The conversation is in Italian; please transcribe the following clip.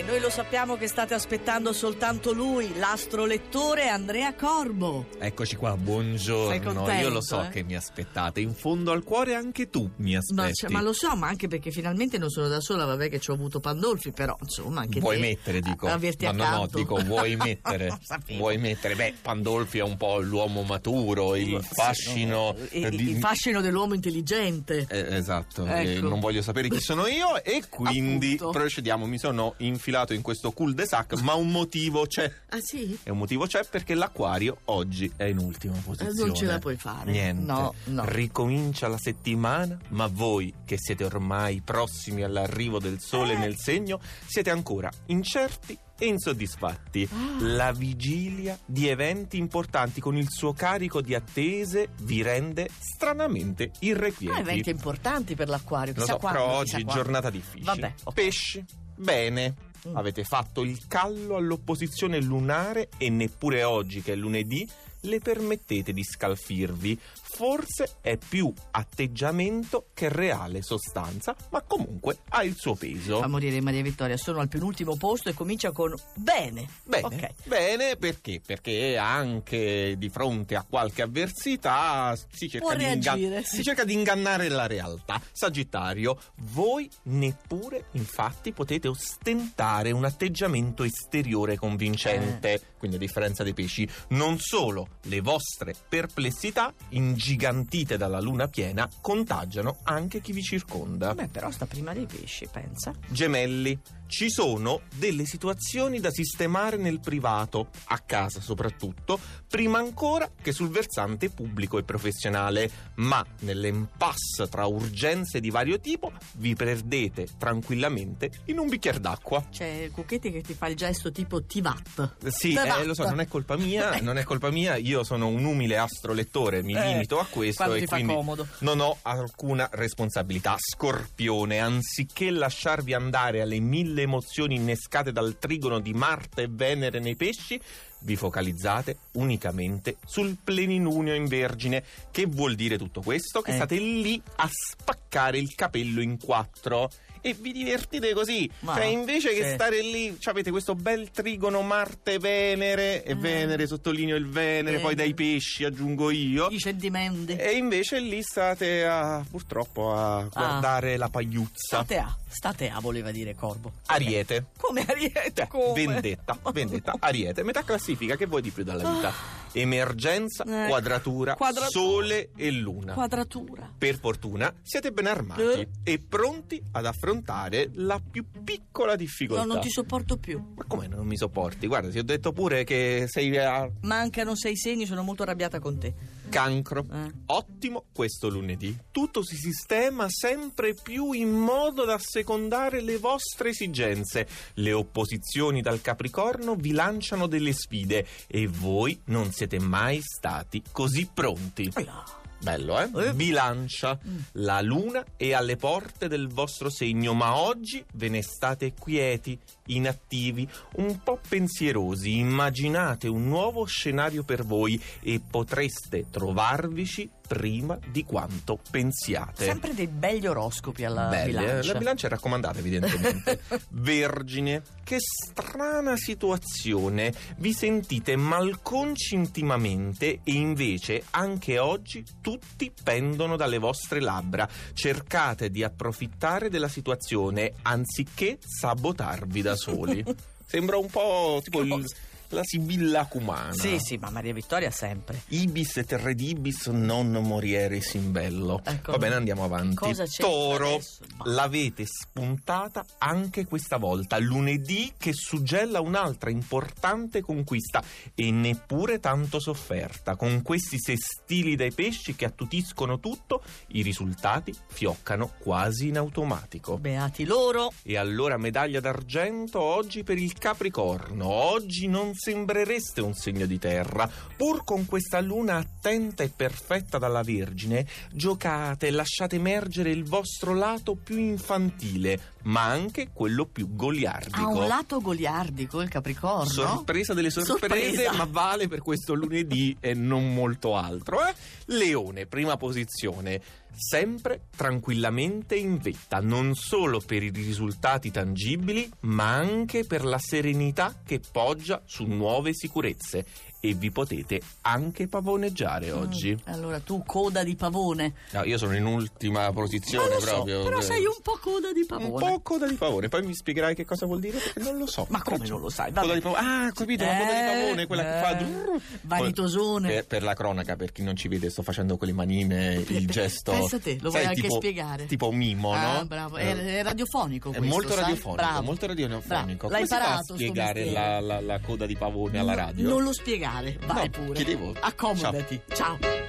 E noi lo sappiamo che state aspettando soltanto lui, l'astro lettore Andrea Corbo. Eccoci qua, buongiorno. contento, Io lo so eh? che mi aspettate. In fondo al cuore anche tu mi aspetti. Ma, cioè, ma lo so, ma anche perché finalmente non sono da sola, vabbè che ci ho avuto Pandolfi, però insomma anche Vuoi te, mettere, dico. a- Ma no, no, dico, vuoi mettere. Vuoi mettere. Beh, Pandolfi è un po' l'uomo maturo, il Sì, fascino. no, eh, il, il fascino dell'uomo intelligente. Eh, esatto, Ecco. eh, non voglio sapere chi sono io e quindi Appunto. procediamo. Mi sono infilato in questo cul-de-sac, ma un motivo c'è. Ah sì? E un motivo c'è perché l'acquario oggi è in ultima posizione. Eh, non ce la puoi fare. Niente. No, no. Ricomincia la settimana, ma voi che siete ormai prossimi all'arrivo del sole Eh. nel segno, siete ancora incerti e insoddisfatti. Ah. La vigilia di eventi importanti con il suo carico di attese vi rende stranamente irrequieti. Ah, eventi importanti per l'acquario. Lo chissà so, quando, però oggi giornata difficile. Vabbè, ok. Pesci, bene. Mm. Avete fatto il callo all'opposizione lunare e neppure oggi che è lunedì le permettete di scalfirvi. Forse è più atteggiamento che reale sostanza, ma comunque ha il suo peso. Fa morire Maria Vittoria, sono al penultimo posto e comincia con bene. Bene, Ok. bene perché? Perché anche di fronte a qualche avversità si cerca, di, ingan- reagire, sì. si cerca di ingannare la realtà. Sagittario, voi neppure infatti potete ostentare un atteggiamento esteriore convincente. Eh. Quindi a differenza dei pesci, non solo le vostre perplessità, ingigantite dalla luna piena, contagiano anche chi vi circonda. Beh, però sta prima dei pesci, pensa. Gemelli, ci sono delle situazioni da sistemare nel privato, a casa soprattutto, prima ancora che sul versante pubblico e professionale, ma nell'impasse tra urgenze di vario tipo vi perdete tranquillamente in un bicchiere d'acqua. C'è Cucchetti che ti fa il gesto tipo Tivat. Sì, eh, lo so, non è colpa mia, non è colpa mia, io sono un umile astrolettore, mi Eh, limito a questo e quindi comodo. non ho alcuna responsabilità. Scorpione, anziché lasciarvi andare alle mille emozioni innescate dal trigono di Marte e Venere nei pesci, vi focalizzate unicamente sul pleninunio in Vergine. Che vuol dire tutto questo? Che Eh. state lì a spaccare il capello in quattro. E vi divertite così, Ma- cioè invece che sì. stare lì, cioè, avete questo bel trigono Marte-Venere, e Eh. Venere, sottolineo il Venere, poi Venere. dai pesci aggiungo io. I sentimenti. E invece lì state a, purtroppo a guardare la pagliuzza. State a, state a, voleva dire Corbo. Ariete. Come Ariete? Eh, Come? vendetta, vendetta, Ariete, metà classifica, che vuoi di più dalla vita? Emergenza, Eh, quadratura, quadratura. sole e luna. Quadratura. Per fortuna siete ben armati Eh. e pronti ad affrontare la più piccola difficoltà. No, non ti sopporto più. Ma come non mi sopporti? Guarda, ti ho detto pure che sei a Mancano sei segni, sono molto arrabbiata con te. cancro. Eh. Ottimo questo lunedì. Tutto si sistema sempre più in modo da secondare le vostre esigenze. Le opposizioni dal Capricorno vi lanciano delle sfide e voi non siete mai stati così pronti. Bello, eh? Eh. Bilancia. Mm. La luna è alle porte del vostro segno, ma oggi ve ne state quieti, inattivi, un po' pensierosi. Immaginate un nuovo scenario per voi e potreste trovarvici prima di quanto pensiate. Sempre dei begli oroscopi alla Belli, eh? bilancia. La bilancia è raccomandata, evidentemente. Vergine, che strana situazione. Vi sentite malconci intimamente e invece anche oggi tutti pendono dalle vostre labbra. Cercate di approfittare della situazione anziché sabotarvi da soli. Sembra un po' tipo il- la sibilla cumana. Sì, sì, ma Maria Vittoria sempre. Ibis et redibis non morieris in bello. Ecco. Va bene, andiamo avanti. Cosa c'è Toro, l'avete spuntata anche questa volta, lunedì che suggella un'altra importante conquista e neppure tanto sofferta. Con questi sestili dai pesci che attutiscono tutto, i risultati fioccano quasi in automatico. Beati loro. E allora medaglia d'argento oggi per il Capricorno. Oggi non sembrereste un segno di terra. Pur con questa luna attenta e perfetta dalla Vergine, giocate e lasciate emergere il vostro lato più infantile, ma anche quello più goliardico. Ha un lato goliardico il Capricorno. Sorpresa delle sorprese, Sorpresa. ma vale per questo lunedì e non molto altro. Eh? Leone, prima posizione. Sempre tranquillamente in vetta, non solo per i risultati tangibili, ma anche per la serenità che poggia su nuove sicurezze. E vi potete anche pavoneggiare oggi. Mm, allora tu coda di pavone. No, io sono in ultima posizione so, proprio. però sei un po' coda di Un pavone. po' coda di pavone, poi mi spiegherai che cosa vuol dire perché non lo so. Ma come Faccio- non lo sai? Coda Vabbè. di pavone. Ah, capito, la coda di Eh, pavone, quella che fa. eh, vanitosone. Per, per la cronaca, per chi non ci vede, sto facendo con le manine il gesto. Pensa te, lo vuoi sai, anche tipo- spiegare? Tipo un mimo, Ah, no? bravo, è, Eh, è radiofonico È questo, molto sai? radiofonico, Bravo. molto radiofonico. Bravo. L'hai Come si fa imparato a spiegare la, la- la coda di pavone alla radio? Non lo spiegare, vai No, pure. chiedevo. Accomodati. Ciao.